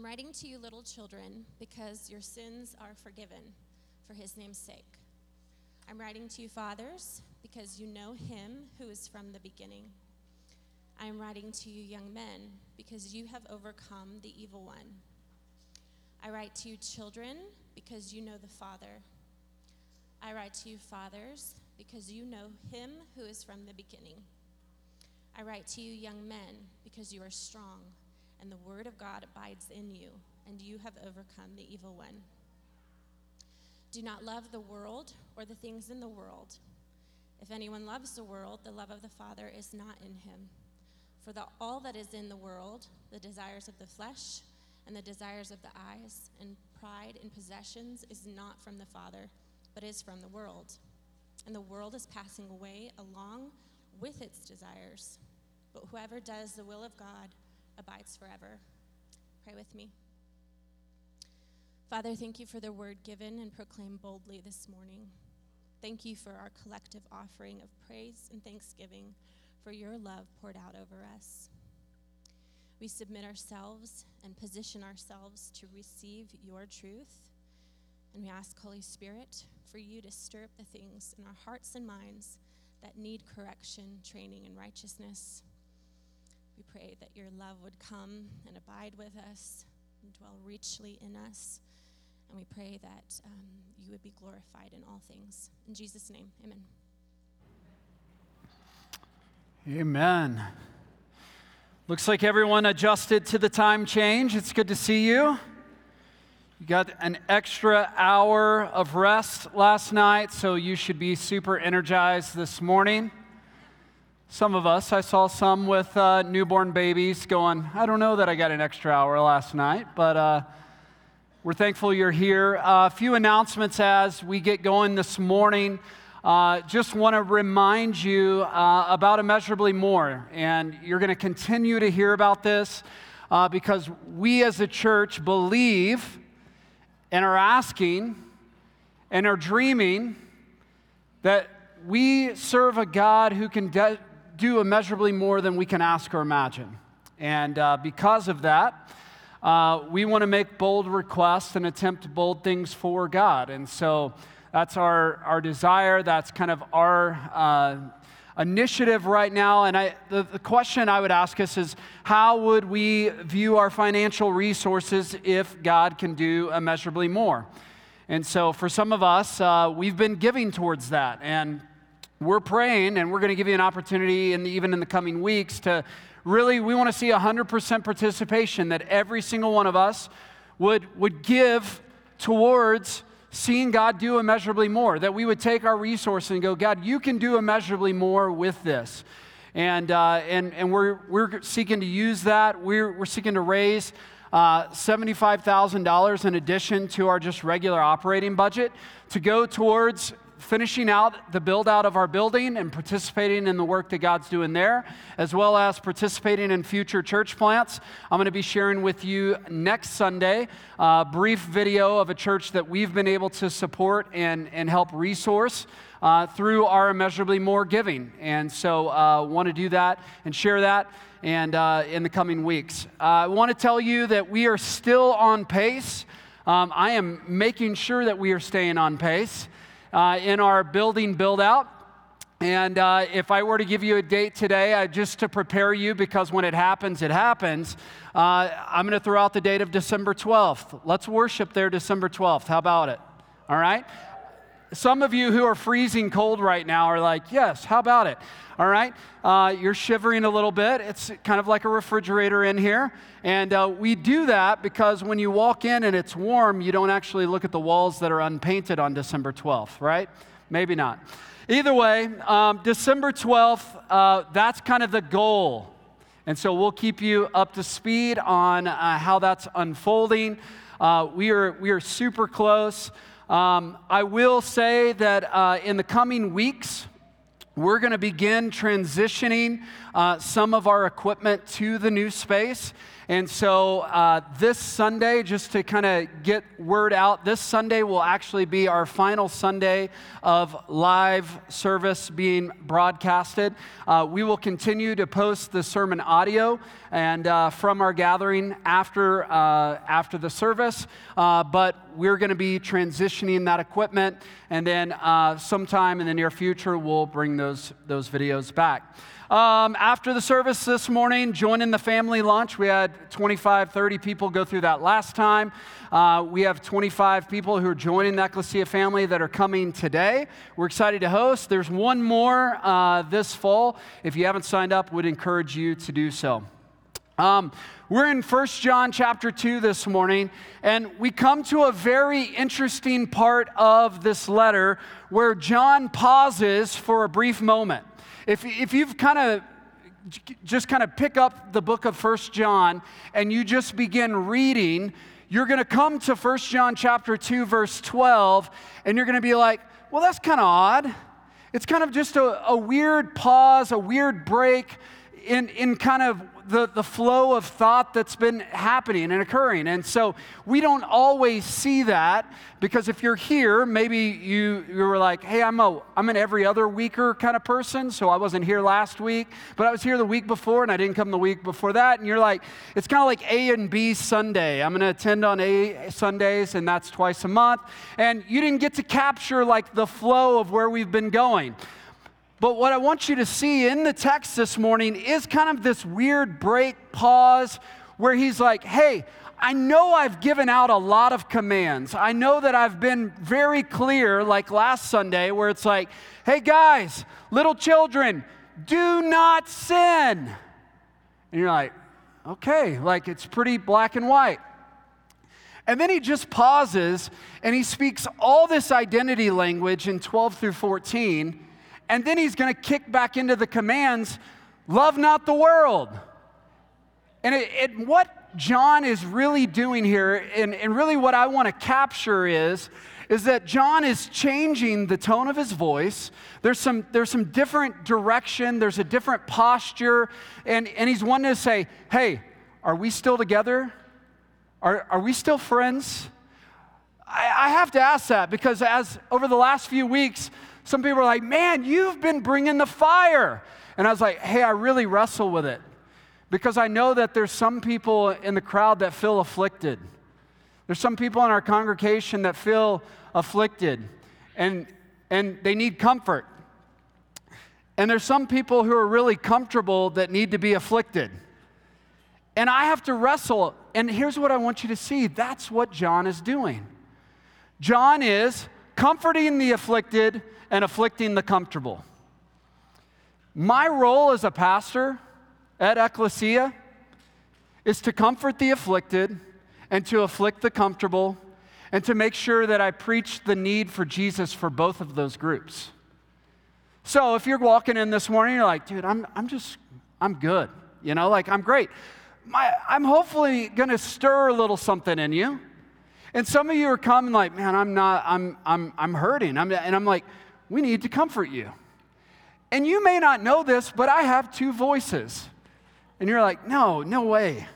I'm writing to you, little children, because your sins are forgiven for his name's sake. I'm writing to you, fathers, because you know him who is from the beginning. I am writing to you, young men, because you have overcome the evil one. I write to you, children, because you know the Father. I write to you, fathers, because you know him who is from the beginning. I write to you, young men, because you are strong, and the word of God abides in you, and you have overcome the evil one. Do not love the world or the things in the world. If anyone loves the world, the love of the Father is not in him. For the, all that is in the world, the desires of the flesh, and the desires of the eyes, and pride in possessions, is not from the Father, but is from the world. And the world is passing away along with its desires. But whoever does the will of God abides forever. Pray with me. Father, thank you for the word given and proclaimed boldly this morning. Thank you for our collective offering of praise and thanksgiving for your love poured out over us. We submit ourselves and position ourselves to receive your truth. And we ask, Holy Spirit, for you to stir up the things in our hearts and minds that need correction, training, and righteousness. We pray that your love would come and abide with us and dwell richly in us. And we pray that um, you would be glorified in all things. In Jesus' name, amen. Amen. Looks like everyone adjusted to the time change. It's good to see you. You got an extra hour of rest last night, so you should be super energized this morning. Some of us, I saw some with uh, newborn babies going, I don't know that I got an extra hour last night, but uh, we're thankful you're here. Uh, a few announcements as we get going this morning. Uh, just want to remind you uh, about immeasurably more, and you're going to continue to hear about this uh, because we as a church believe and are asking and are dreaming that we serve a God who can de- do immeasurably more than we can ask or imagine. And uh, because of that, uh, we want to make bold requests and attempt bold things for God. And so that's our, our desire. That's kind of our uh, initiative right now. And I, the, the question I would ask us is how would we view our financial resources if God can do immeasurably more? And so for some of us, uh, we've been giving towards that. And we're praying, and we're going to give you an opportunity, in the, even in the coming weeks, to really, we want to see 100% participation, that every single one of us would, would give towards seeing God do immeasurably more, that we would take our resources and go, God, you can do immeasurably more with this. And, uh, and, and we're, we're seeking to use that. We're, we're seeking to raise uh, $75,000 in addition to our just regular operating budget to go towards finishing out the build out of our building and participating in the work that God's doing there, as well as participating in future church plants. I'm going to be sharing with you next Sunday a brief video of a church that we've been able to support and, and help resource. Uh, through our immeasurably more giving. And so, uh, want to do that and share that and uh, in the coming weeks. Uh, I want to tell you that we are still on pace. Um, I am making sure that we are staying on pace uh, in our building build out. And uh, if I were to give you a date today, uh, just to prepare you, because when it happens, it happens, uh, I'm going to throw out the date of December 12th. Let's worship there December 12th. How about it? All right? Some of you who are freezing cold right now are like, yes, how about it? All right? Uh, you're shivering a little bit. It's kind of like a refrigerator in here. And uh, we do that because when you walk in and it's warm, you don't actually look at the walls that are unpainted on December 12th, right? Maybe not. Either way, um, December 12th, uh, that's kind of the goal. And so we'll keep you up to speed on uh, how that's unfolding. Uh, we, are, we are super close. Um, I will say that uh, in the coming weeks, we're going to begin transitioning uh, some of our equipment to the new space. And so uh, this Sunday, just to kind of get word out, this Sunday will actually be our final Sunday of live service being broadcasted. Uh, we will continue to post the sermon audio and uh, from our gathering after uh, after the service, uh, but we're going to be transitioning that equipment, and then uh, sometime in the near future we'll bring those those videos back. Um, after the service this morning, joining the family lunch. We had 25, 30 people go through that last time. Uh, we have 25 people who are joining the Ecclesia family that are coming today. We're excited to host. There's one more uh, this fall. If you haven't signed up, would encourage you to do so. Um, we're in 1 John chapter 2 this morning, and we come to a very interesting part of this letter where John pauses for a brief moment. If, if you've kind of just kind of pick up the book of First John and you just begin reading, you're going to come to First John chapter 2 verse 12 and you're going to be like, "Well, that's kind of odd." It's kind of just a, a weird pause, a weird break in, in kind of the, the flow of thought that's been happening and occurring. And so we don't always see that because if you're here, maybe you, you were like, hey, I'm, a, I'm an every other weaker kind of person, so I wasn't here last week, but I was here the week before and I didn't come the week before that. And you're like, it's kind of like A and B Sunday. I'm going to attend on A Sundays, and that's twice a month. And you didn't get to capture like the flow of where we've been going. But what I want you to see in the text this morning is kind of this weird break, pause, where he's like, hey, I know I've given out a lot of commands. I know that I've been very clear, like last Sunday, where it's like, hey guys, little children, do not sin. And you're like, okay, like it's pretty black and white. And then he just pauses and he speaks all this identity language in 12 through 14 and then he's going to kick back into the commands love not the world. And it, it, what John is really doing here, and, and really what I want to capture is, is that John is changing the tone of his voice. There's some, there's some different direction, there's a different posture, and, and he's wanting to say, hey, are we still together? Are, are we still friends? I, I have to ask that because as over the last few weeks, some people are like, man, you've been bringing the fire. And I was like, hey, I really wrestle with it because I know that there's some people in the crowd that feel afflicted. There's some people in our congregation that feel afflicted and, and they need comfort. And there's some people who are really comfortable that need to be afflicted. And I have to wrestle. And here's what I want you to see that's what John is doing. John is comforting the afflicted and afflicting the comfortable. My role as a pastor at Ecclesia is to comfort the afflicted and to afflict the comfortable and to make sure that I preach the need for Jesus for both of those groups. So if you're walking in this morning, you're like, dude, I'm, I'm just, I'm good. You know, like I'm great. My, I'm hopefully going to stir a little something in you. And some of you are coming like, man, I'm not, I'm, I'm, I'm hurting. I'm, and I'm like, we need to comfort you. And you may not know this, but I have two voices. And you're like, no, no way.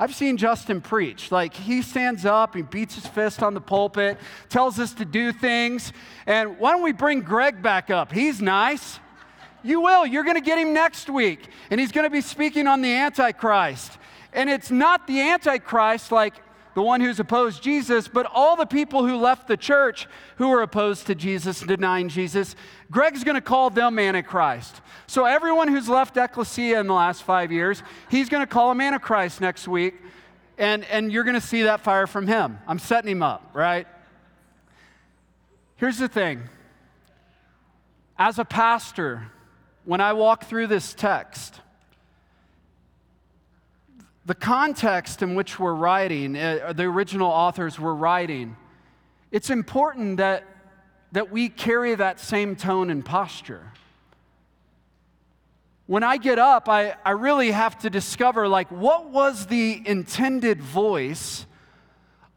I've seen Justin preach. Like, he stands up, he beats his fist on the pulpit, tells us to do things. And why don't we bring Greg back up? He's nice. You will. You're going to get him next week. And he's going to be speaking on the Antichrist. And it's not the Antichrist like the one who's opposed Jesus, but all the people who left the church who were opposed to Jesus, denying Jesus, Greg's going to call them Antichrist. So everyone who's left Ecclesia in the last five years, he's going to call them Antichrist next week, and, and you're going to see that fire from him. I'm setting him up, right? Here's the thing. As a pastor, when I walk through this text, the context in which we're writing, uh, the original authors were writing, it's important that, that we carry that same tone and posture. When I get up, I, I really have to discover like what was the intended voice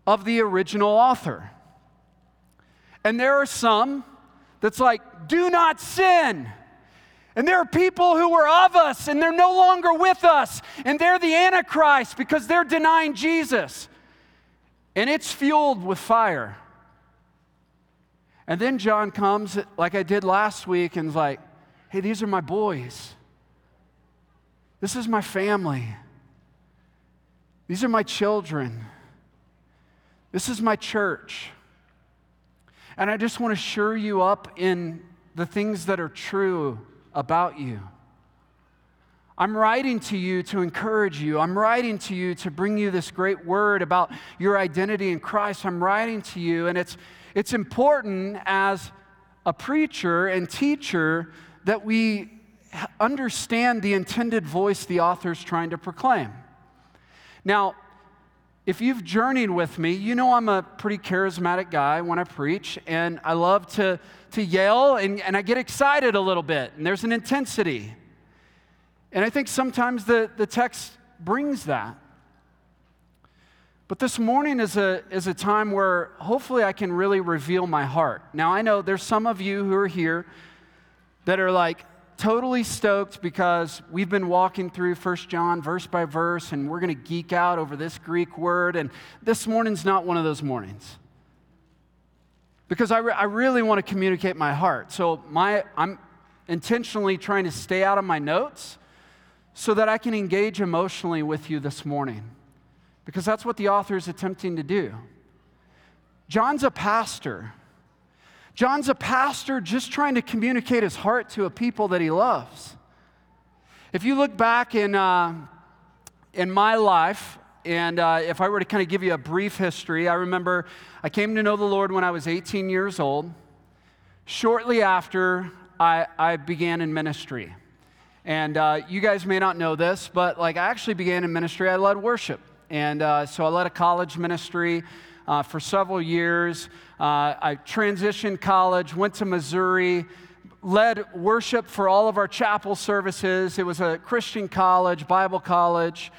of the original author. And there are some that's like, do not sin. And there are people who were of us and they're no longer with us. And they're the Antichrist because they're denying Jesus. And it's fueled with fire. And then John comes, like I did last week, and is like, hey, these are my boys. This is my family. These are my children. This is my church. And I just want to shore you up in the things that are true about you. I'm writing to you to encourage you. I'm writing to you to bring you this great word about your identity in Christ. I'm writing to you, and it's, it's important as a preacher and teacher that we understand the intended voice the author's trying to proclaim. Now, if you've journeyed with me, you know I'm a pretty charismatic guy when I preach, and I love to, to yell and, and I get excited a little bit, and there's an intensity. And I think sometimes the, the text brings that. But this morning is a, is a time where hopefully I can really reveal my heart. Now, I know there's some of you who are here that are like, totally stoked because we've been walking through First John verse by verse and we're going to geek out over this Greek word. And this morning's not one of those mornings. Because I, re- I really want to communicate my heart. So my, I'm intentionally trying to stay out of my notes so that I can engage emotionally with you this morning. Because that's what the author is attempting to do. John's a pastor. John's a pastor just trying to communicate his heart to a people that he loves. If you look back in, uh, in my life, and uh, if I were to kind of give you a brief history, I remember I came to know the Lord when I was 18 years old. Shortly after, I, I began in ministry. And uh, you guys may not know this, but like I actually began in ministry, I led worship. And uh, so I led a college ministry uh, for several years. Uh, I transitioned college, went to Missouri, led worship for all of our chapel services. It was a Christian college, Bible college.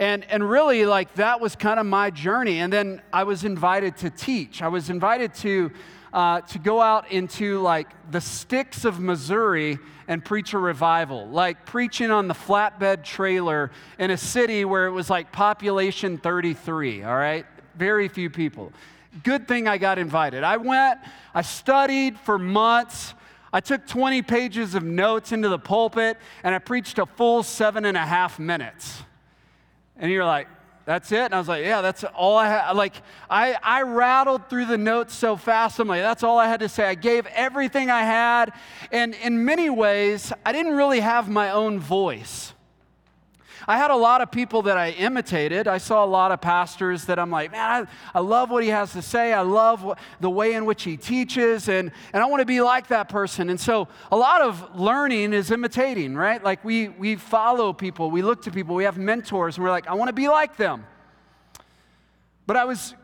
And, and really, like, that was kind of my journey. And then I was invited to teach. I was invited to, uh, to go out into, like, the sticks of Missouri and preach a revival, like preaching on the flatbed trailer in a city where it was like population 33, all right? very few people. Good thing I got invited. I went, I studied for months. I took 20 pages of notes into the pulpit and I preached a full seven and a half minutes. And you're like, that's it? And I was like, yeah, that's all I had. Like, I, I rattled through the notes so fast. I'm like, that's all I had to say. I gave everything I had. And in many ways, I didn't really have my own voice. I had a lot of people that I imitated. I saw a lot of pastors that I'm like, man, I, I love what he has to say. I love the way in which he teaches, and, and I want to be like that person. And so a lot of learning is imitating, right? Like we, we follow people, we look to people, we have mentors, and we're like, I want to be like them. But I was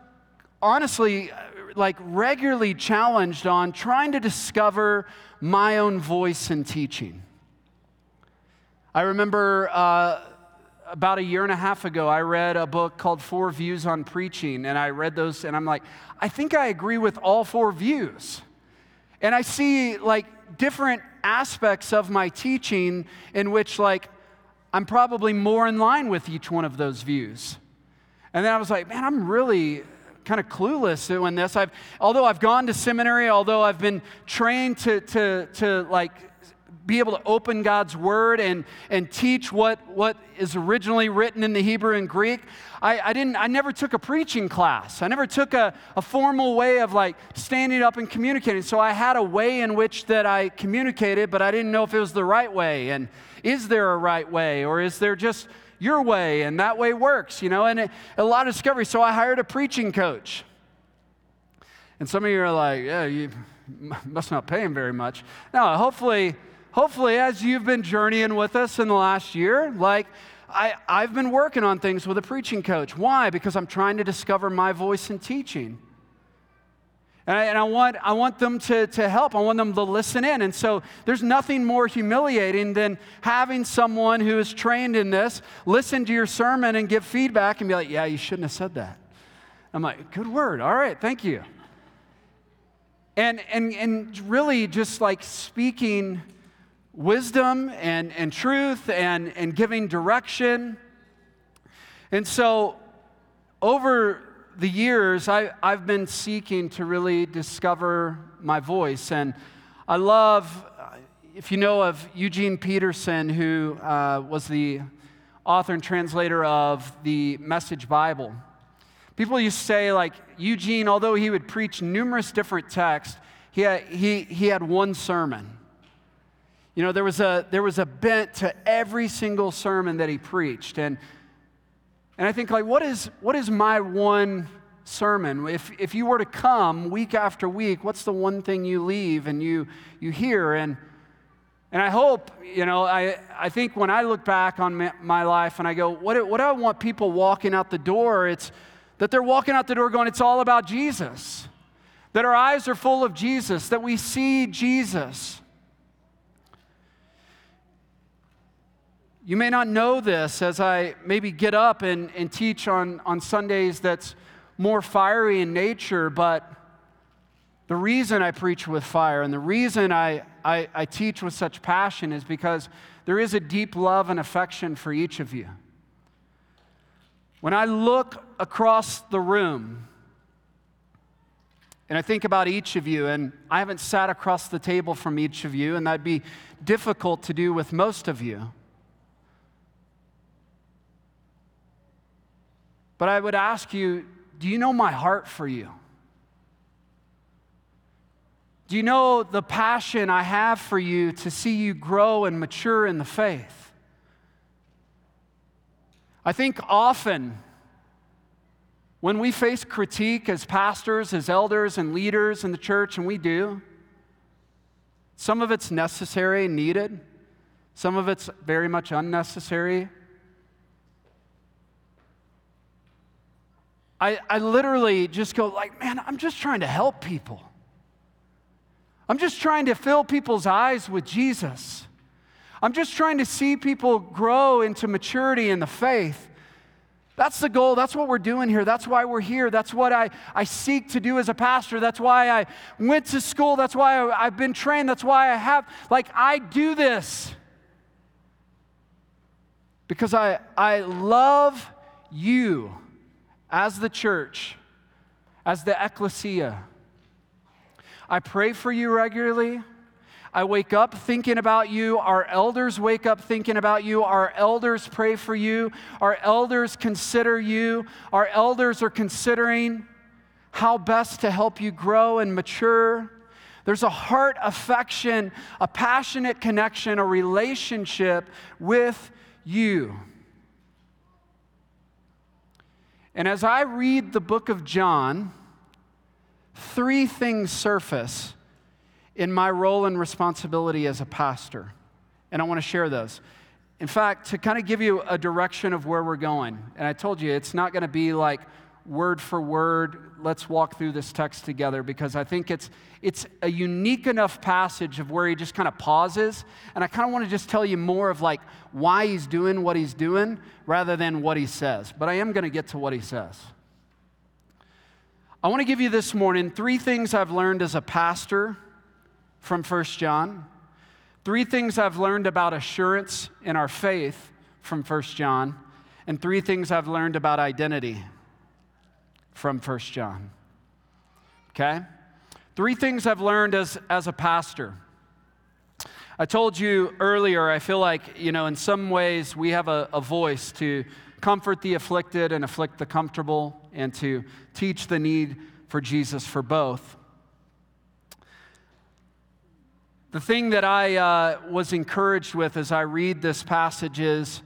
honestly like regularly challenged on trying to discover my own voice in teaching. I remember uh, about a year and a half ago, I read a book called Four Views on Preaching, and I read those, and I'm like, I think I agree with all four views. And I see like different aspects of my teaching in which, like, I'm probably more in line with each one of those views. And then I was like, man, I'm really kind of clueless in this. I've, although I've gone to seminary, although I've been trained to, to, to like be able to open God's word and, and teach what, what is originally written in the Hebrew and Greek. I, I, didn't, I never took a preaching class. I never took a, a formal way of like standing up and communicating. So I had a way in which that I communicated, but I didn't know if it was the right way. And is there a right way or is there just your way and that way works, you know? And it, a lot of discovery. So I hired a preaching coach. And some of you are like, yeah, you must not pay him very much. No, hopefully hopefully, as you've been journeying with us in the last year, like I, I've been working on things with a preaching coach. Why? Because I'm trying to discover my voice in teaching. And I, and I, want, I want them to, to help. I want them to listen in. And so there's nothing more humiliating than having someone who is trained in this listen to your sermon and give feedback and be like, yeah, you shouldn't have said that. I'm like, good word. All right, thank you. And, and, and really just like speaking wisdom and, and truth and, and giving direction. And so, over the years, I, I've been seeking to really discover my voice. And I love, if you know of Eugene Peterson, who uh, was the author and translator of the Message Bible. People used to say, like, Eugene, although he would preach numerous different texts, he had, he, he had one sermon. You know, there was, a, there was a bent to every single sermon that he preached. And, and I think, like, what is, what is my one sermon? If, if you were to come week after week, what's the one thing you leave and you, you hear? And, and I hope, you know, I, I think when I look back on my life and I go, what, what do I want people walking out the door? It's that they're walking out the door going, it's all about Jesus. That our eyes are full of Jesus, that we see Jesus. You may not know this as I maybe get up and, and teach on, on Sundays that's more fiery in nature, but the reason I preach with fire and the reason I, I, I teach with such passion is because there is a deep love and affection for each of you. When I look across the room, and I think about each of you, and I haven't sat across the table from each of you, and that'd be difficult to do with most of you. But I would ask you do you know my heart for you? Do you know the passion I have for you to see you grow and mature in the faith? I think often when we face critique as pastors, as elders, and leaders in the church, and we do, some of it's necessary and needed, some of it's very much unnecessary. I, I literally just go like, man, I'm just trying to help people. I'm just trying to fill people's eyes with Jesus. I'm just trying to see people grow into maturity in the faith. That's the goal. That's what we're doing here. That's why we're here. That's what I, I seek to do as a pastor. That's why I went to school. That's why I, I've been trained. That's why I have, like, I do this. Because I, I love you as the church, as the ecclesia. I pray for you regularly. I wake up thinking about you. Our elders wake up thinking about you. Our elders pray for you. Our elders consider you. Our elders are considering how best to help you grow and mature. There's a heart affection, a passionate connection, a relationship with you. And as I read the book of John, three things surface in my role and responsibility as a pastor. And I want to share those. In fact, to kind of give you a direction of where we're going, and I told you it's not going to be like word for word, let's walk through this text together because I think it's, it's a unique enough passage of where he just kind of pauses. And I kind of want to just tell you more of like why he's doing what he's doing rather than what he says. But I am going to get to what he says. I want to give you this morning three things I've learned as a pastor from First John, three things I've learned about assurance in our faith from First John, and three things I've learned about identity from First John. Okay? Three things I've learned as, as a pastor. I told you earlier, I feel like, you know, in some ways we have a, a voice to comfort the afflicted and afflict the comfortable, and to teach the need for Jesus for both. The thing that I uh, was encouraged with as I read this passage is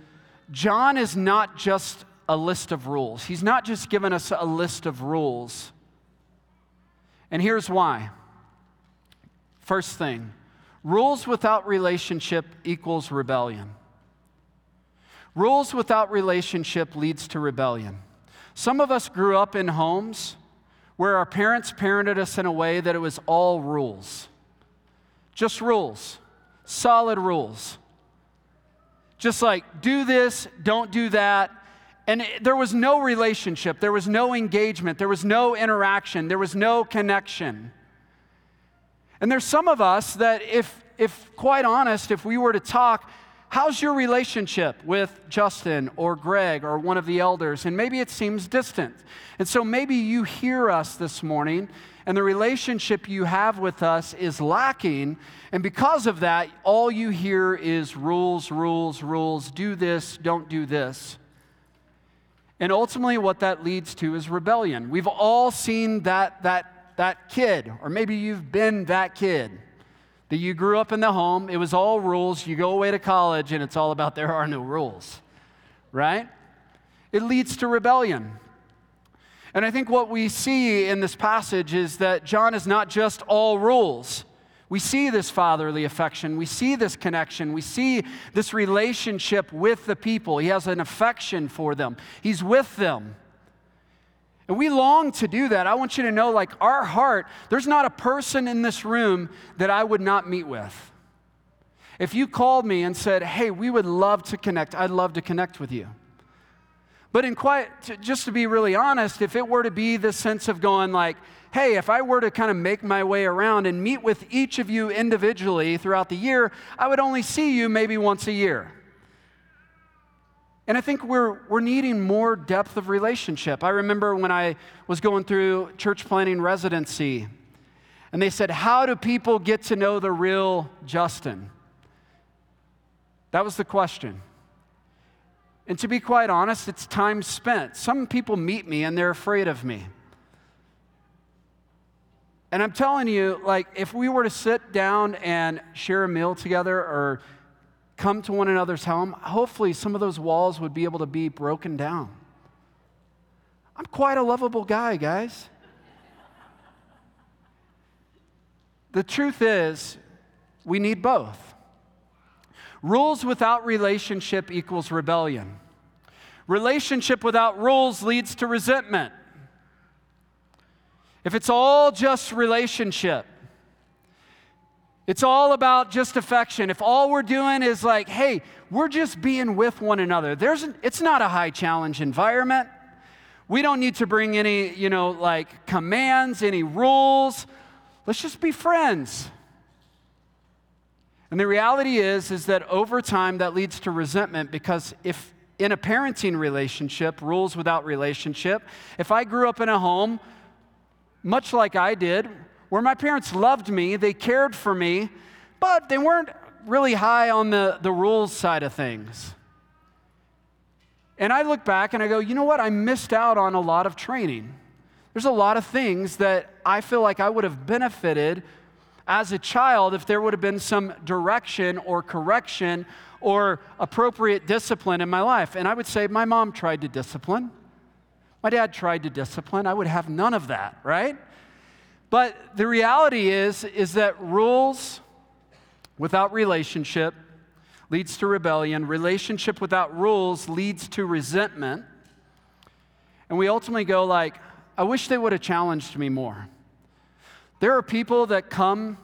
John is not just a list of rules. He's not just given us a list of rules. And here's why. First thing rules without relationship equals rebellion. Rules without relationship leads to rebellion. Some of us grew up in homes where our parents parented us in a way that it was all rules. Just rules, solid rules. Just like do this, don't do that, and there was no relationship, there was no engagement, there was no interaction, there was no connection. And there's some of us that if if quite honest, if we were to talk, how's your relationship with Justin or Greg or one of the elders? And maybe it seems distant. And so maybe you hear us this morning and the relationship you have with us is lacking. And because of that, all you hear is rules, rules, rules. Do this, don't do this. And ultimately, what that leads to is rebellion. We've all seen that, that, that kid, or maybe you've been that kid that you grew up in the home. It was all rules. You go away to college, and it's all about there are no rules, right? It leads to rebellion. And I think what we see in this passage is that John is not just all rules. We see this fatherly affection. We see this connection. We see this relationship with the people. He has an affection for them, he's with them. And we long to do that. I want you to know, like, our heart, there's not a person in this room that I would not meet with. If you called me and said, hey, we would love to connect, I'd love to connect with you. But in quiet, just to be really honest, if it were to be this sense of going like, hey, if I were to kind of make my way around and meet with each of you individually throughout the year, I would only see you maybe once a year. And I think we're, we're needing more depth of relationship. I remember when I was going through church planting residency, and they said, How do people get to know the real Justin? That was the question. And to be quite honest, it's time spent. Some people meet me and they're afraid of me. And I'm telling you, like, if we were to sit down and share a meal together or come to one another's home, hopefully some of those walls would be able to be broken down. I'm quite a lovable guy, guys. The truth is, we need both. Rules without relationship equals rebellion. Relationship without rules leads to resentment. If it's all just relationship, it's all about just affection. If all we're doing is like, hey, we're just being with one another, there's an, it's not a high challenge environment. We don't need to bring any, you know, like commands, any rules. Let's just be friends. And the reality is is that over time that leads to resentment because if in a parenting relationship, rules without relationship, if I grew up in a home much like I did, where my parents loved me, they cared for me, but they weren't really high on the, the rules side of things. And I look back and I go, you know what? I missed out on a lot of training. There's a lot of things that I feel like I would have benefited as a child if there would have been some direction or correction or appropriate discipline in my life. And I would say, my mom tried to discipline. My dad tried to discipline. I would have none of that, right? But the reality is is that rules without relationship leads to rebellion. Relationship without rules leads to resentment. And we ultimately go like, I wish they would have challenged me more. There are people that come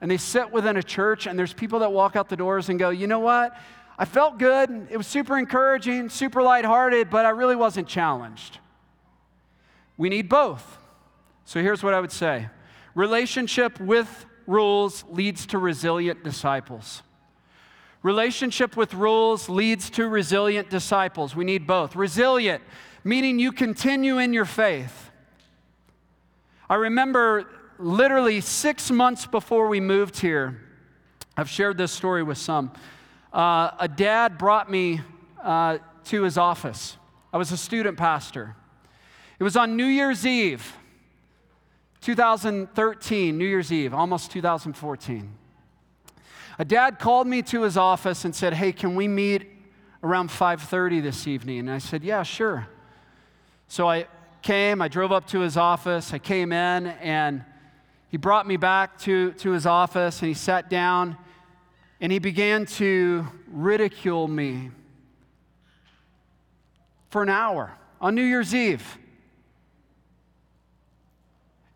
and they sit within a church, and there's people that walk out the doors and go, you know what? I felt good. It was super encouraging, super lighthearted, but I really wasn't challenged. We need both. So here's what I would say relationship with rules leads to resilient disciples. Relationship with rules leads to resilient disciples. We need both. Resilient, meaning you continue in your faith. I remember literally six months before we moved here, I've shared this story with some. Uh, a dad brought me uh, to his office. I was a student pastor. It was on New Year's Eve, 2013, New Year's Eve, almost 2014. A dad called me to his office and said, "Hey, can we meet around 5:30 this evening?" And I said, "Yeah, sure." So I came, I drove up to his office, I came in and he brought me back to, to his office and he sat down and he began to ridicule me for an hour on New Year's Eve.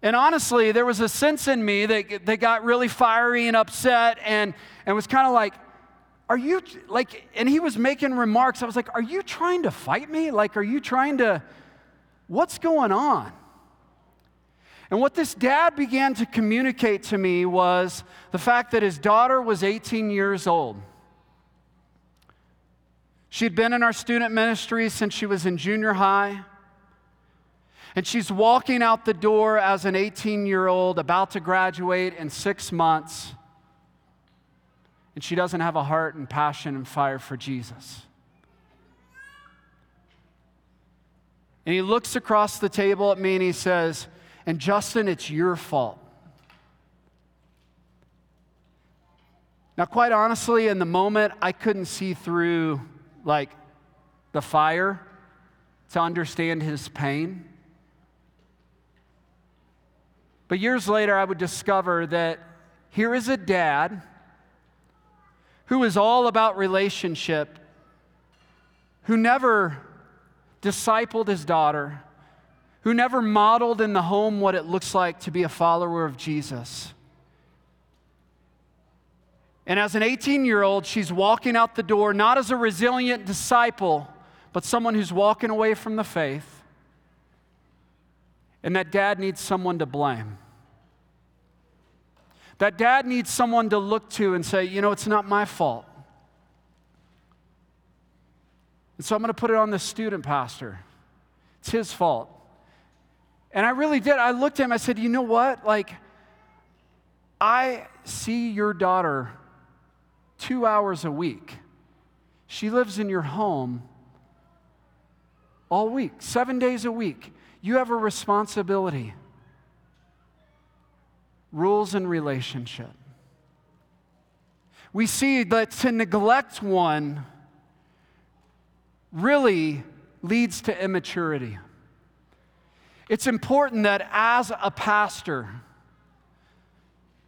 And honestly, there was a sense in me that, that got really fiery and upset and, and was kind of like, Are you, like, and he was making remarks. I was like, Are you trying to fight me? Like, are you trying to, what's going on? And what this dad began to communicate to me was the fact that his daughter was 18 years old. She had been in our student ministry since she was in junior high. And she's walking out the door as an 18 year old about to graduate in six months. And she doesn't have a heart and passion and fire for Jesus. And he looks across the table at me and he says, And Justin, it's your fault. Now, quite honestly, in the moment, I couldn't see through like the fire to understand his pain. But years later, I would discover that here is a dad who is all about relationship, who never discipled his daughter, who never modeled in the home what it looks like to be a follower of Jesus. And as an 18 year old, she's walking out the door not as a resilient disciple, but someone who's walking away from the faith. And that dad needs someone to blame. That dad needs someone to look to and say, you know, it's not my fault. And so I'm going to put it on the student pastor. It's his fault. And I really did. I looked at him, I said, you know what? Like, I see your daughter two hours a week. She lives in your home all week, seven days a week. You have a responsibility rules and relationship. We see that to neglect one really leads to immaturity. It's important that as a pastor,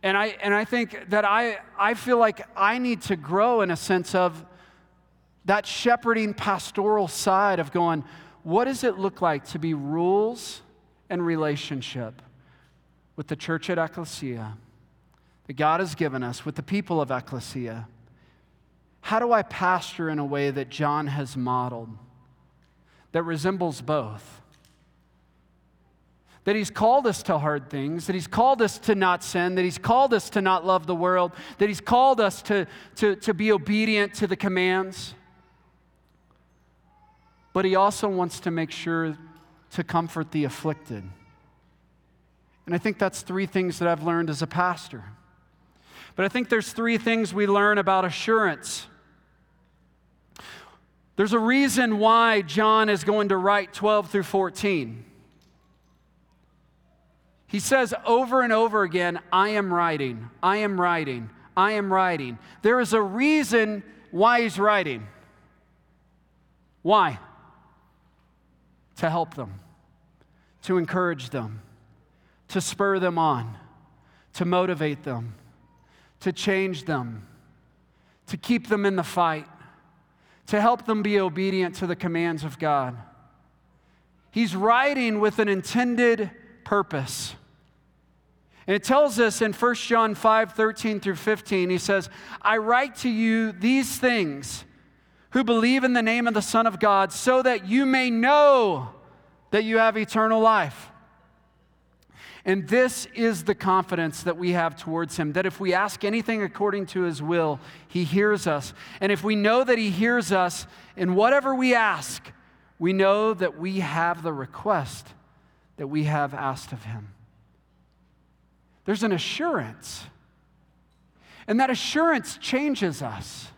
and I, and I think that I, I feel like I need to grow in a sense of that shepherding pastoral side of going, what does it look like to be rules and relationship? with the church at Ecclesia that God has given us, with the people of Ecclesia? How do I pastor in a way that John has modeled that resembles both? That he's called us to hard things, that he's called us to not sin, that he's called us to not love the world, that he's called us to, to, to be obedient to the commands. But he also wants to make sure to comfort the afflicted. And I think that's three things that I've learned as a pastor. But I think there's three things we learn about assurance. There's a reason why John is going to write 12 through 14. He says over and over again, I am writing, I am writing, I am writing. There is a reason why he's writing. Why? To help them, to encourage them to spur them on, to motivate them, to change them, to keep them in the fight, to help them be obedient to the commands of God. He's writing with an intended purpose. And it tells us in 1 John 5 13 through 15, he says, I write to you these things who believe in the name of the Son of God, so that you may know that you have eternal life. And this is the confidence that we have towards Him that if we ask anything according to His will, He hears us. And if we know that He hears us in whatever we ask, we know that we have the request that we have asked of Him. There's an assurance. And that assurance changes us.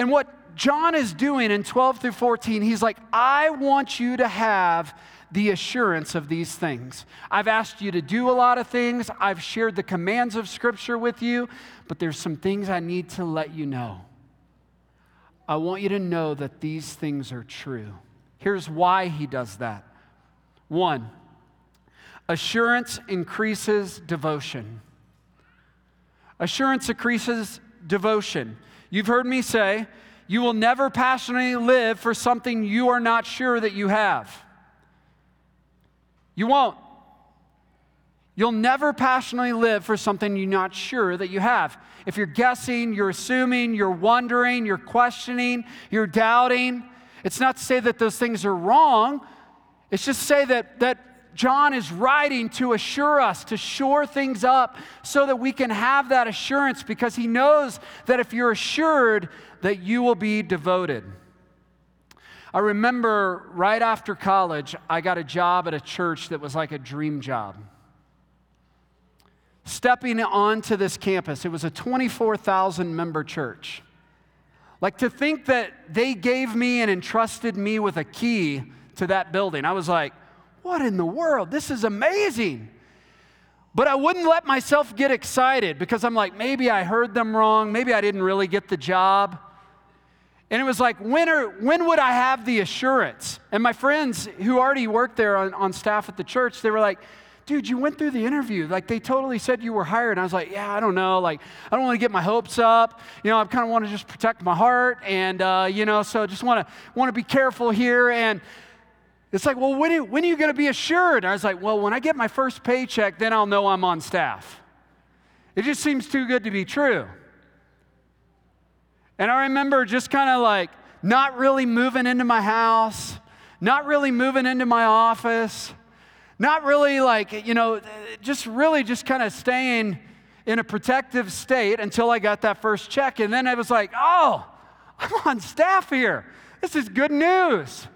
And what John is doing in 12 through 14, he's like, I want you to have the assurance of these things. I've asked you to do a lot of things, I've shared the commands of Scripture with you, but there's some things I need to let you know. I want you to know that these things are true. Here's why he does that. One, assurance increases devotion. Assurance increases devotion. You've heard me say, you will never passionately live for something you are not sure that you have. You won't. You'll never passionately live for something you're not sure that you have. If you're guessing, you're assuming, you're wondering, you're questioning, you're doubting, it's not to say that those things are wrong. It's just to say that, that John is writing to assure us, to shore things up so that we can have that assurance because he knows that if you're assured, that you will be devoted. I remember right after college, I got a job at a church that was like a dream job. Stepping onto this campus, it was a 24,000 member church. Like to think that they gave me and entrusted me with a key to that building, I was like, what in the world? This is amazing. But I wouldn't let myself get excited because I'm like, maybe I heard them wrong. Maybe I didn't really get the job. And it was like, when, are, when would I have the assurance? And my friends who already worked there on, on staff at the church, they were like, dude, you went through the interview. Like, they totally said you were hired. And I was like, yeah, I don't know. Like, I don't want to get my hopes up. You know, I kind of want to just protect my heart. And, uh, you know, so just want to want to be careful here. And it's like, well, when, when are you going to be assured? I was like, well, when I get my first paycheck, then I'll know I'm on staff. It just seems too good to be true. And I remember just kind of like not really moving into my house, not really moving into my office, not really like, you know, just really just kind of staying in a protective state until I got that first check. And then I was like, oh, I'm on staff here. This is good news.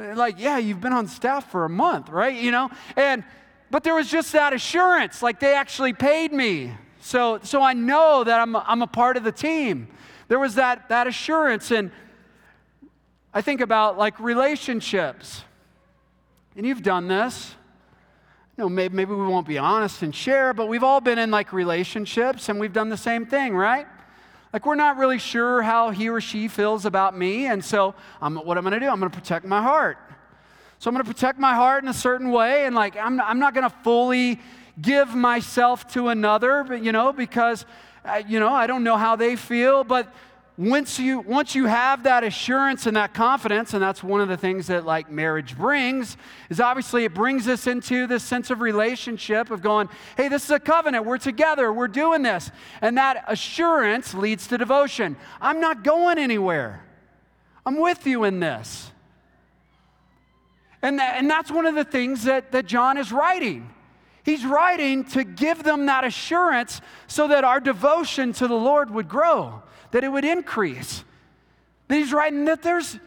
Uh, like, yeah, you've been on staff for a month, right? You know? And but there was just that assurance, like they actually paid me. So so I know that I'm I'm a part of the team. There was that, that assurance. And I think about like relationships. And you've done this. You know, maybe, maybe we won't be honest and share, but we've all been in like relationships and we've done the same thing, right? Like we're not really sure how he or she feels about me, and so I'm, what I'm going to do, I'm going to protect my heart. So I'm going to protect my heart in a certain way, and like I'm, I'm not going to fully give myself to another, but you know, because uh, you know, I don't know how they feel, but once you once you have that assurance and that confidence and that's one of the things that like marriage brings is obviously it brings us into this sense of relationship of going hey this is a covenant. We're together. We're doing this. And that assurance leads to devotion. I'm not going anywhere. I'm with you in this. And, that, and that's one of the things that, that john is writing. He's writing to give them that assurance so that our devotion to the Lord would grow, that it would increase. That he's writing that there's,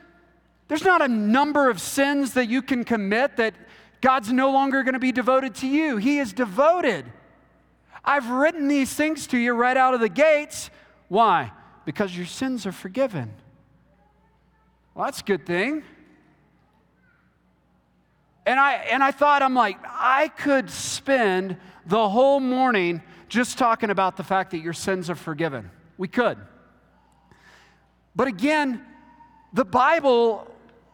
there's not a number of sins that you can commit that God's no longer going to be devoted to you. He is devoted. I've written these things to you right out of the gates. Why? Because your sins are forgiven. Well, that's a good thing. And I, and I thought, I'm like, I could spend the whole morning just talking about the fact that your sins are forgiven. We could. But again, the Bible,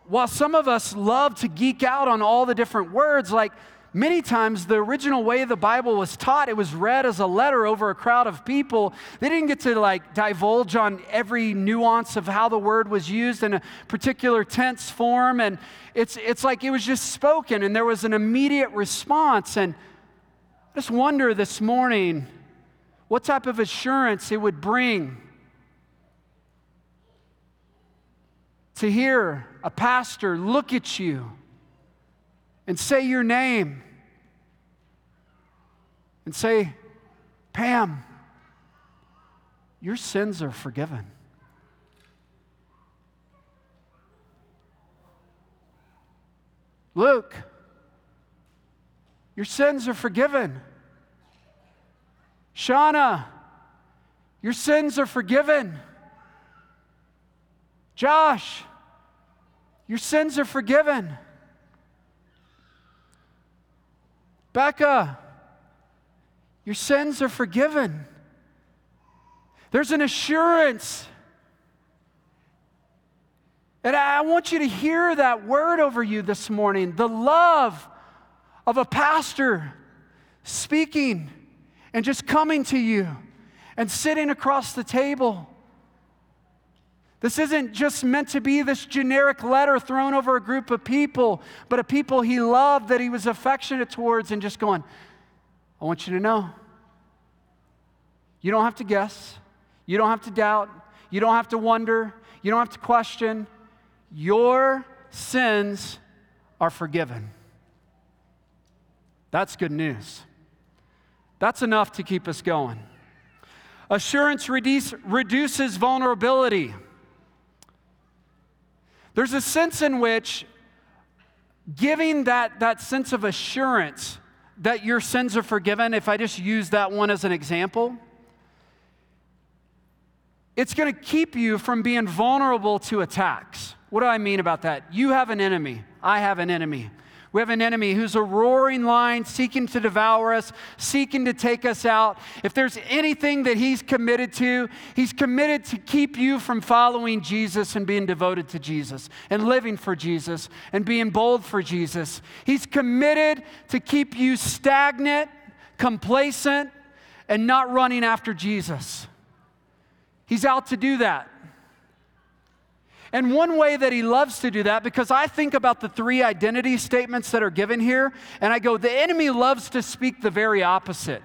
while some of us love to geek out on all the different words, like Many times, the original way the Bible was taught, it was read as a letter over a crowd of people. They didn't get to like divulge on every nuance of how the word was used in a particular tense form. And it's, it's like it was just spoken, and there was an immediate response. And I just wonder this morning what type of assurance it would bring to hear a pastor look at you and say your name and say, Pam, your sins are forgiven. Luke, your sins are forgiven. Shauna, your sins are forgiven. Josh, your sins are forgiven. Becca, your sins are forgiven. There's an assurance. And I want you to hear that word over you this morning the love of a pastor speaking and just coming to you and sitting across the table this isn't just meant to be this generic letter thrown over a group of people, but a people he loved that he was affectionate towards, and just going, I want you to know. You don't have to guess. You don't have to doubt. You don't have to wonder. You don't have to question. Your sins are forgiven. That's good news. That's enough to keep us going. Assurance reduce, reduces vulnerability. There's a sense in which giving that, that sense of assurance that your sins are forgiven, if I just use that one as an example, it's going to keep you from being vulnerable to attacks. What do I mean about that? You have an enemy. I have an enemy. We have an enemy who's a roaring lion seeking to devour us, seeking to take us out. If there's anything that he's committed to, he's committed to keep you from following Jesus and being devoted to Jesus and living for Jesus and being bold for Jesus. He's committed to keep you stagnant, complacent, and not running after Jesus. He's out to do that. And one way that he loves to do that, because I think about the three identity statements that are given here, and I go, the enemy loves to speak the very opposite.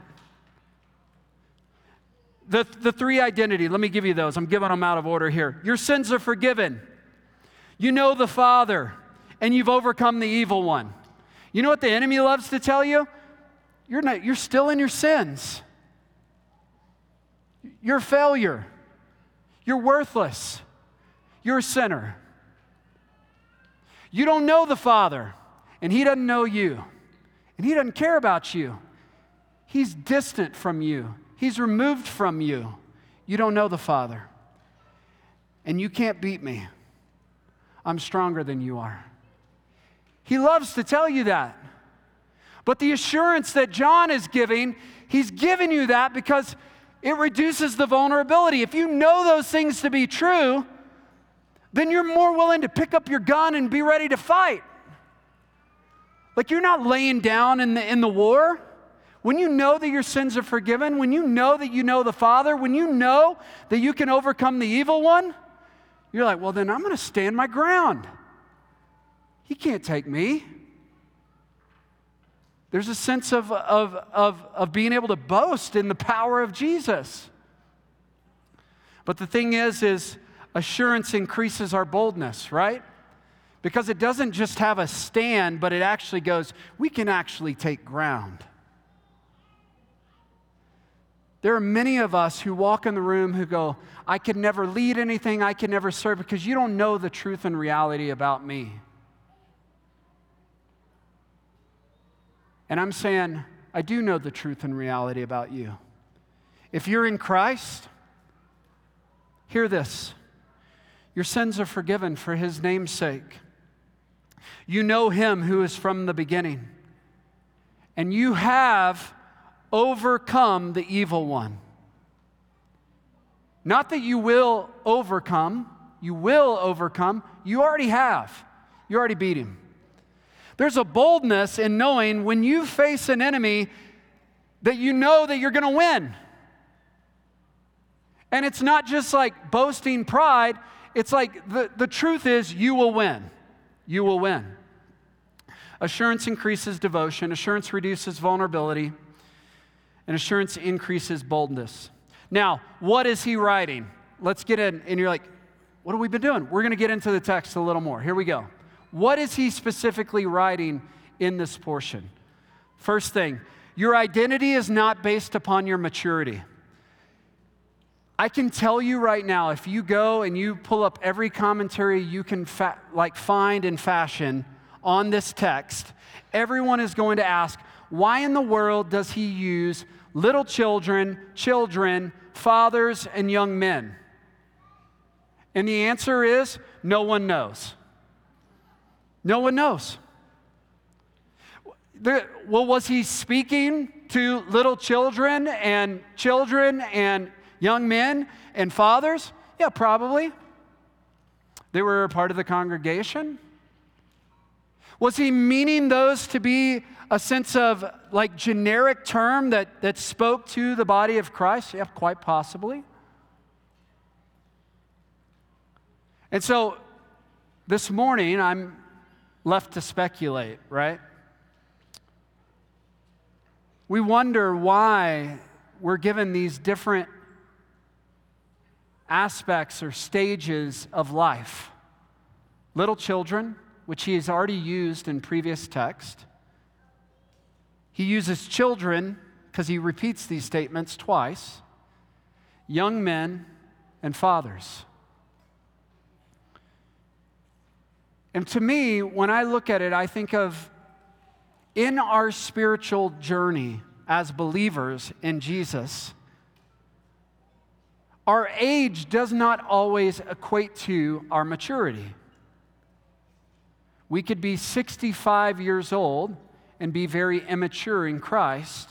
The, the three identity, let me give you those. I'm giving them out of order here. Your sins are forgiven. You know the Father, and you've overcome the evil one. You know what the enemy loves to tell you? You're, not, you're still in your sins. You're a failure. You're worthless. You're a sinner. You don't know the Father, and He doesn't know you, and He doesn't care about you. He's distant from you, He's removed from you. You don't know the Father, and you can't beat me. I'm stronger than you are. He loves to tell you that. But the assurance that John is giving, he's giving you that because it reduces the vulnerability. If you know those things to be true, then you're more willing to pick up your gun and be ready to fight. Like you're not laying down in the, in the war. When you know that your sins are forgiven, when you know that you know the Father, when you know that you can overcome the evil one, you're like, well, then I'm going to stand my ground. He can't take me. There's a sense of, of, of, of being able to boast in the power of Jesus. But the thing is, is assurance increases our boldness, right? Because it doesn't just have a stand, but it actually goes, we can actually take ground. There are many of us who walk in the room who go, I can never lead anything, I can never serve, because you don't know the truth and reality about me. And I'm saying, I do know the truth and reality about you. If you're in Christ, hear this. Your sins are forgiven for his name's sake. You know him who is from the beginning, and you have overcome the evil one. Not that you will overcome, you will overcome, you already have. You already beat him. There's a boldness in knowing when you face an enemy that you know that you're going to win. And it's not just like boasting pride, it's like the, the truth is you will win. You will win. Assurance increases devotion, assurance reduces vulnerability, and assurance increases boldness. Now, what is he writing? Let's get in. And you're like, what have we been doing? We're going to get into the text a little more. Here we go. What is he specifically writing in this portion? First thing, your identity is not based upon your maturity. I can tell you right now, if you go and you pull up every commentary you can fa- like find and fashion on this text, everyone is going to ask, why in the world does he use little children, children, fathers, and young men? And the answer is no one knows. No one knows. Well, was he speaking to little children and children and Young men and fathers? Yeah, probably. They were a part of the congregation. Was he meaning those to be a sense of like generic term that, that spoke to the body of Christ? Yeah, quite possibly. And so this morning I'm left to speculate, right? We wonder why we're given these different aspects or stages of life. Little children, which he has already used in previous text. he uses children because he repeats these statements twice, young men, and fathers. And to me, when I look at it, I think of in our spiritual journey as believers in Jesus, our age does not always equate to our maturity. We could be 65 years old and be very immature in Christ,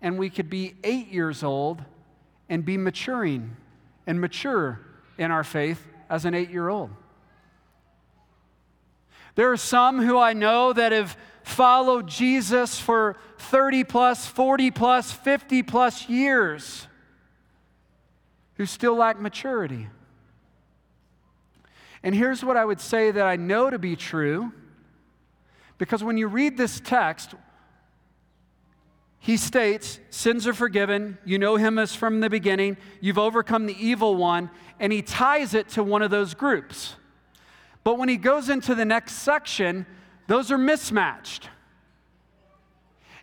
and we could be eight years old and be maturing and mature in our faith as an eight year old. There are some who I know that have followed Jesus for 30 plus, 40 plus, 50 plus years who still lack maturity. And here's what I would say that I know to be true because when you read this text, he states, Sins are forgiven. You know him as from the beginning. You've overcome the evil one. And he ties it to one of those groups. But when he goes into the next section, those are mismatched.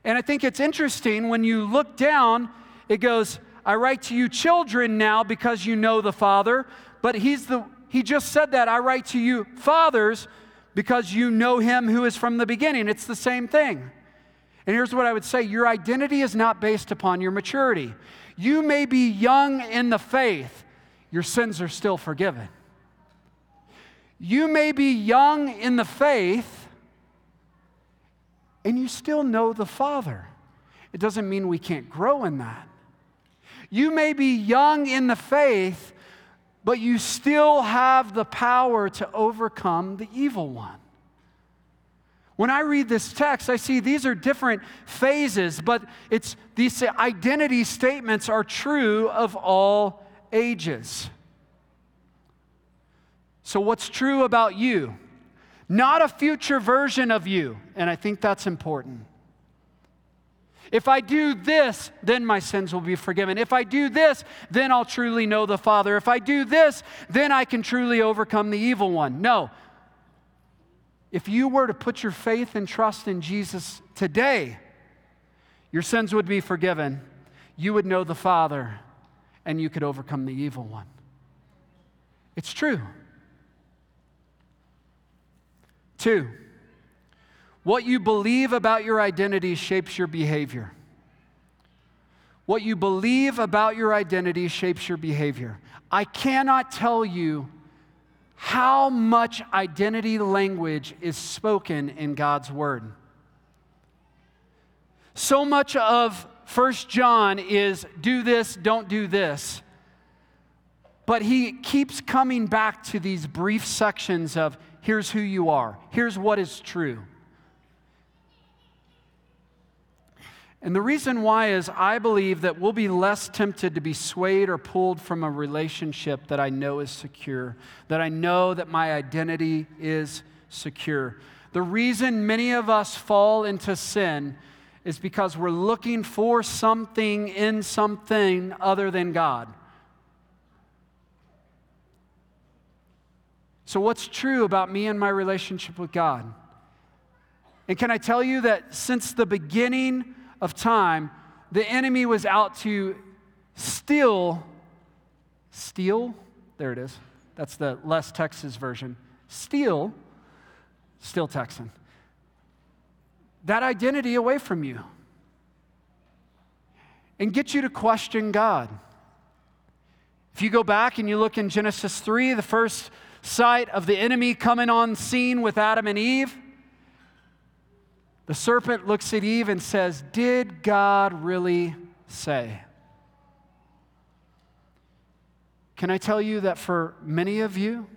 And I think it's interesting when you look down, it goes, I write to you children now because you know the Father. But he's the, he just said that. I write to you fathers because you know him who is from the beginning. It's the same thing. And here's what I would say your identity is not based upon your maturity. You may be young in the faith, your sins are still forgiven. You may be young in the faith and you still know the Father. It doesn't mean we can't grow in that. You may be young in the faith, but you still have the power to overcome the evil one. When I read this text, I see these are different phases, but it's these identity statements are true of all ages. So, what's true about you? Not a future version of you. And I think that's important. If I do this, then my sins will be forgiven. If I do this, then I'll truly know the Father. If I do this, then I can truly overcome the evil one. No. If you were to put your faith and trust in Jesus today, your sins would be forgiven. You would know the Father, and you could overcome the evil one. It's true. Two, what you believe about your identity shapes your behavior. What you believe about your identity shapes your behavior. I cannot tell you how much identity language is spoken in God's Word. So much of First John is do this, don't do this. But he keeps coming back to these brief sections of here's who you are, here's what is true. And the reason why is I believe that we'll be less tempted to be swayed or pulled from a relationship that I know is secure, that I know that my identity is secure. The reason many of us fall into sin is because we're looking for something in something other than God. So, what's true about me and my relationship with God? And can I tell you that since the beginning of time, the enemy was out to steal, steal, there it is. That's the less Texas version. Steal, still Texan, that identity away from you and get you to question God. If you go back and you look in Genesis 3, the first sight of the enemy coming on scene with Adam and Eve, the serpent looks at Eve and says, Did God really say? Can I tell you that for many of you,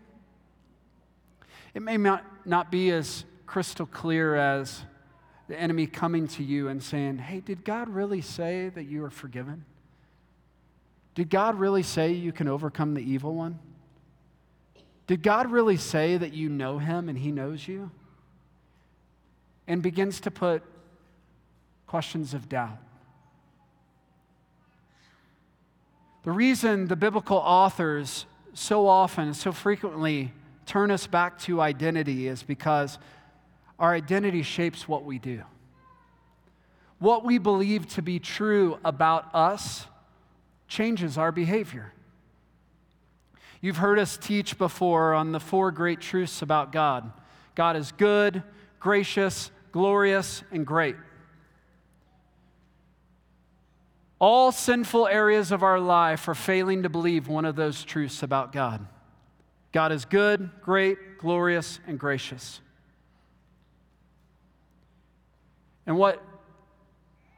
it may not, not be as crystal clear as the enemy coming to you and saying, Hey, did God really say that you are forgiven? Did God really say you can overcome the evil one? Did God really say that you know him and he knows you? And begins to put questions of doubt. The reason the biblical authors so often, so frequently turn us back to identity is because our identity shapes what we do. what we believe to be true about us changes our behavior. You've heard us teach before on the four great truths about God God is good, gracious, glorious, and great. All sinful areas of our life are failing to believe one of those truths about God. God is good, great, glorious, and gracious. And what,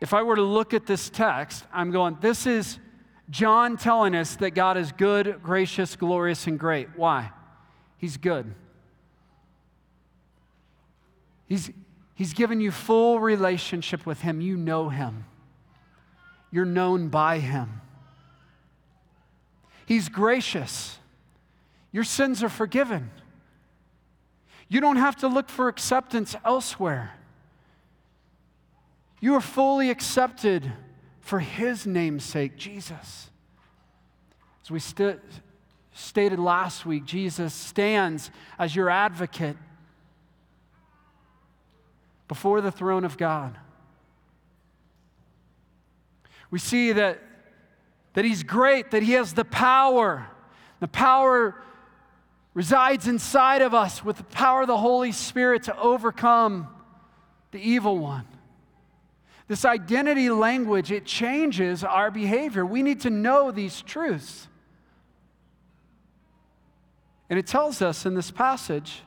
if I were to look at this text, I'm going, this is John telling us that God is good, gracious, glorious, and great. Why? He's good. He's, he's given you full relationship with Him. You know Him, you're known by Him. He's gracious. Your sins are forgiven. You don't have to look for acceptance elsewhere. You are fully accepted for his name's sake, Jesus. As we st- stated last week, Jesus stands as your advocate before the throne of God. We see that, that he's great, that he has the power. The power resides inside of us with the power of the Holy Spirit to overcome the evil one. This identity language, it changes our behavior. We need to know these truths. And it tells us in this passage,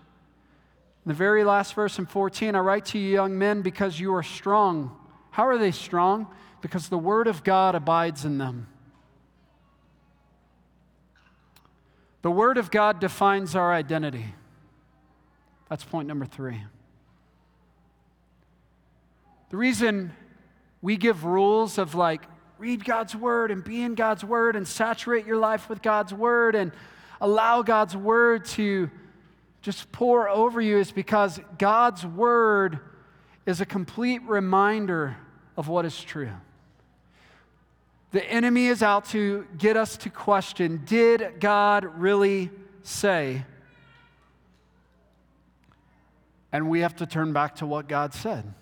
the very last verse in 14, I write to you, young men, because you are strong. How are they strong? Because the word of God abides in them. The word of God defines our identity. That's point number three. The reason we give rules of like, read God's word and be in God's word and saturate your life with God's word and allow God's word to just pour over you is because God's word is a complete reminder of what is true. The enemy is out to get us to question did God really say? And we have to turn back to what God said.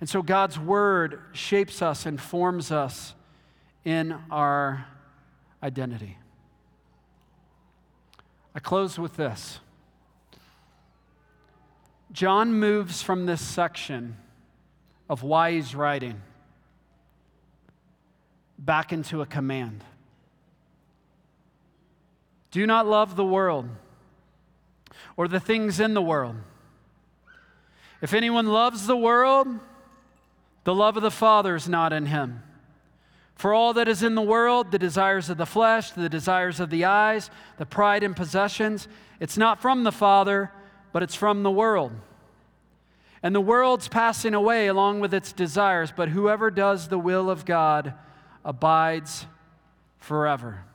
And so God's word shapes us and forms us in our identity. I close with this. John moves from this section of why he's writing back into a command. Do not love the world or the things in the world. If anyone loves the world, the love of the Father is not in him. For all that is in the world, the desires of the flesh, the desires of the eyes, the pride in possessions, it's not from the Father, but it's from the world. And the world's passing away along with its desires, but whoever does the will of God abides forever.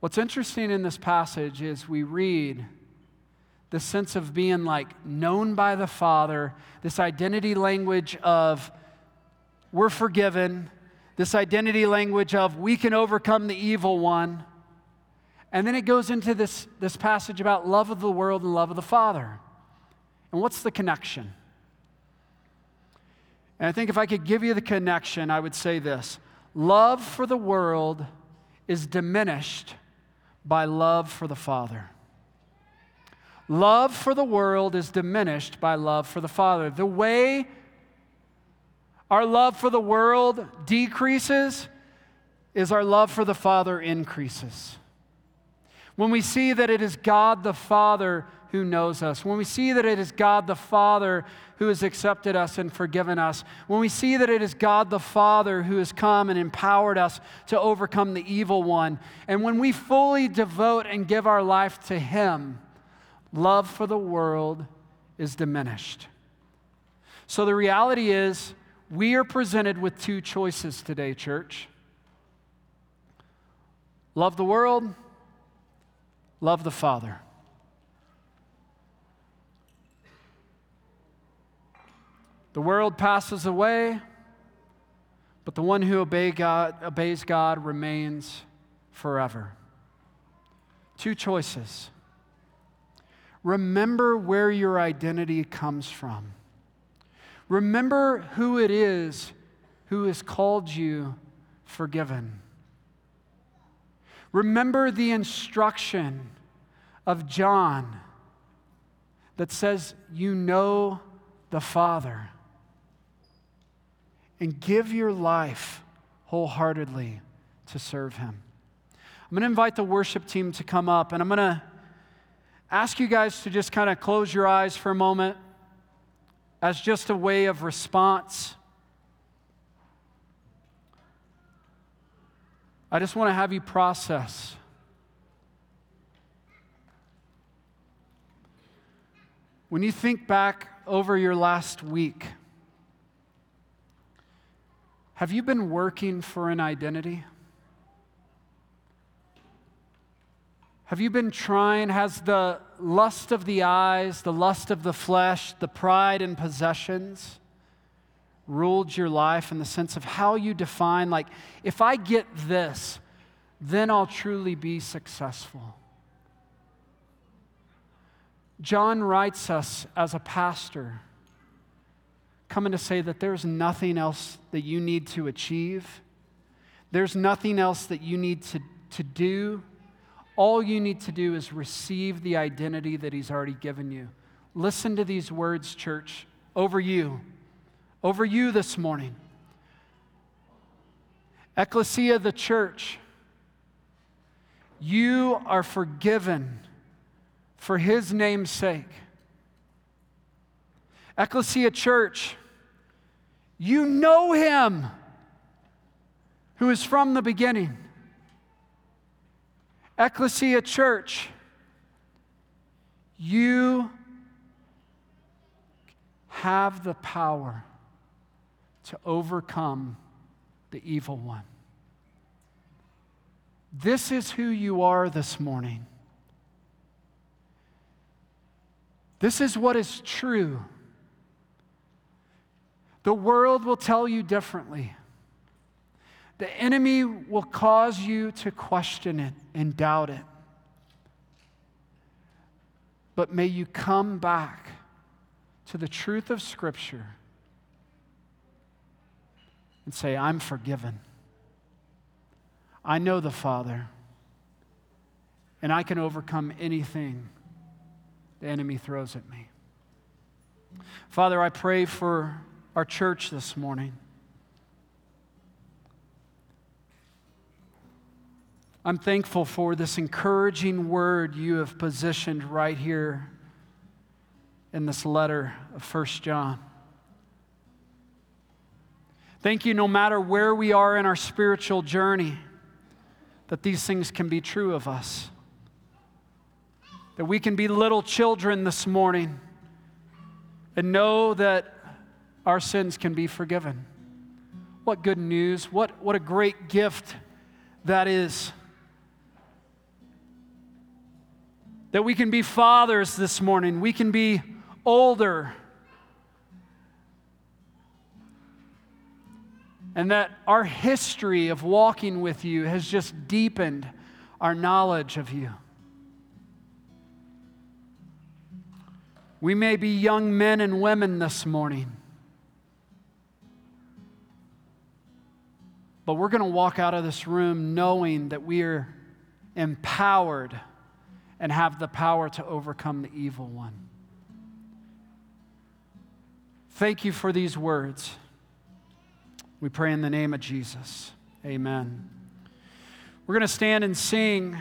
What's interesting in this passage is we read the sense of being like known by the Father, this identity language of we're forgiven, this identity language of we can overcome the evil one. And then it goes into this, this passage about love of the world and love of the Father. And what's the connection? And I think if I could give you the connection, I would say this love for the world is diminished by love for the Father. Love for the world is diminished by love for the Father. The way our love for the world decreases is our love for the Father increases. When we see that it is God the Father who knows us, when we see that it is God the Father who has accepted us and forgiven us, when we see that it is God the Father who has come and empowered us to overcome the evil one, and when we fully devote and give our life to Him, love for the world is diminished. So the reality is, we are presented with two choices today, church love the world, love the Father. The world passes away, but the one who obey God, obeys God remains forever. Two choices remember where your identity comes from. Remember who it is who has called you forgiven. Remember the instruction of John that says, You know the Father. And give your life wholeheartedly to serve Him. I'm going to invite the worship team to come up, and I'm going to ask you guys to just kind of close your eyes for a moment as just a way of response. I just want to have you process. When you think back over your last week, have you been working for an identity? Have you been trying? Has the lust of the eyes, the lust of the flesh, the pride in possessions ruled your life in the sense of how you define, like, if I get this, then I'll truly be successful? John writes us as a pastor, coming to say that there's nothing else that you need to achieve, there's nothing else that you need to, to do all you need to do is receive the identity that He's already given you. Listen to these words, church, over you, over you this morning. Ecclesia, the church, you are forgiven for His name's sake. Ecclesia Church, you know Him who is from the beginning. Ecclesia Church, you have the power to overcome the evil one. This is who you are this morning. This is what is true. The world will tell you differently. The enemy will cause you to question it and doubt it. But may you come back to the truth of Scripture and say, I'm forgiven. I know the Father, and I can overcome anything the enemy throws at me. Father, I pray for our church this morning. I'm thankful for this encouraging word you have positioned right here in this letter of First John. Thank you, no matter where we are in our spiritual journey, that these things can be true of us. That we can be little children this morning and know that our sins can be forgiven. What good news! What, what a great gift that is. That we can be fathers this morning, we can be older. And that our history of walking with you has just deepened our knowledge of you. We may be young men and women this morning, but we're going to walk out of this room knowing that we are empowered and have the power to overcome the evil one. Thank you for these words. We pray in the name of Jesus. Amen. We're going to stand and sing.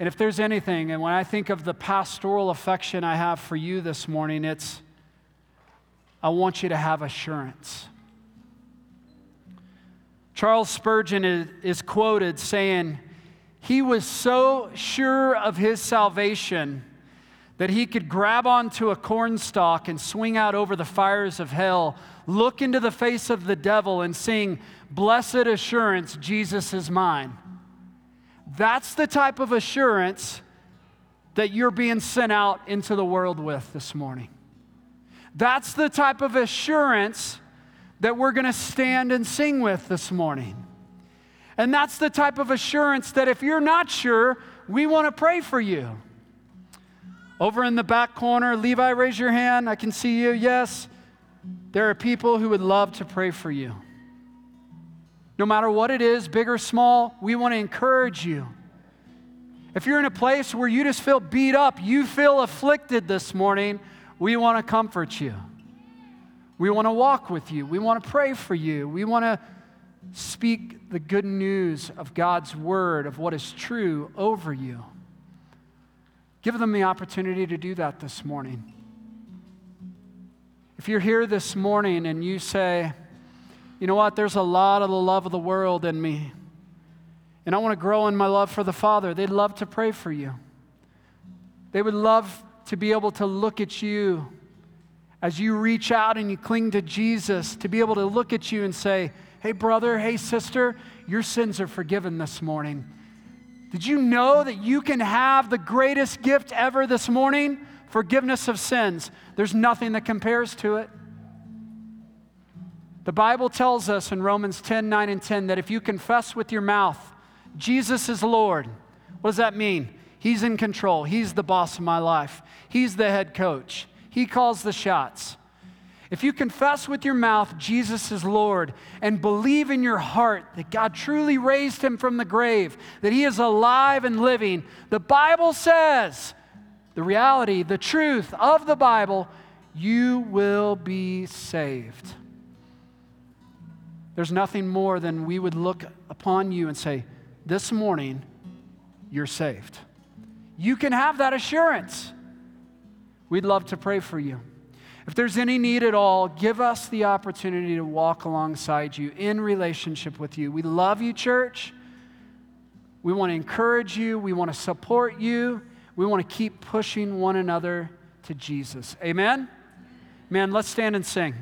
And if there's anything, and when I think of the pastoral affection I have for you this morning, it's I want you to have assurance. Charles Spurgeon is, is quoted saying, he was so sure of his salvation that he could grab onto a cornstalk and swing out over the fires of hell, look into the face of the devil, and sing, Blessed assurance, Jesus is mine. That's the type of assurance that you're being sent out into the world with this morning. That's the type of assurance that we're going to stand and sing with this morning. And that's the type of assurance that if you're not sure we want to pray for you. Over in the back corner, Levi, raise your hand. I can see you. Yes. There are people who would love to pray for you. No matter what it is, big or small, we want to encourage you. If you're in a place where you just feel beat up, you feel afflicted this morning, we want to comfort you. We want to walk with you. We want to pray for you. We want to speak the good news of God's word, of what is true over you. Give them the opportunity to do that this morning. If you're here this morning and you say, you know what, there's a lot of the love of the world in me, and I want to grow in my love for the Father, they'd love to pray for you. They would love to be able to look at you as you reach out and you cling to Jesus, to be able to look at you and say, Hey, brother, hey, sister, your sins are forgiven this morning. Did you know that you can have the greatest gift ever this morning? Forgiveness of sins. There's nothing that compares to it. The Bible tells us in Romans 10 9 and 10 that if you confess with your mouth, Jesus is Lord, what does that mean? He's in control. He's the boss of my life. He's the head coach. He calls the shots. If you confess with your mouth Jesus is Lord and believe in your heart that God truly raised him from the grave, that he is alive and living, the Bible says, the reality, the truth of the Bible, you will be saved. There's nothing more than we would look upon you and say, This morning, you're saved. You can have that assurance. We'd love to pray for you. If there's any need at all, give us the opportunity to walk alongside you in relationship with you. We love you, church. We want to encourage you. We want to support you. We want to keep pushing one another to Jesus. Amen? Man, let's stand and sing.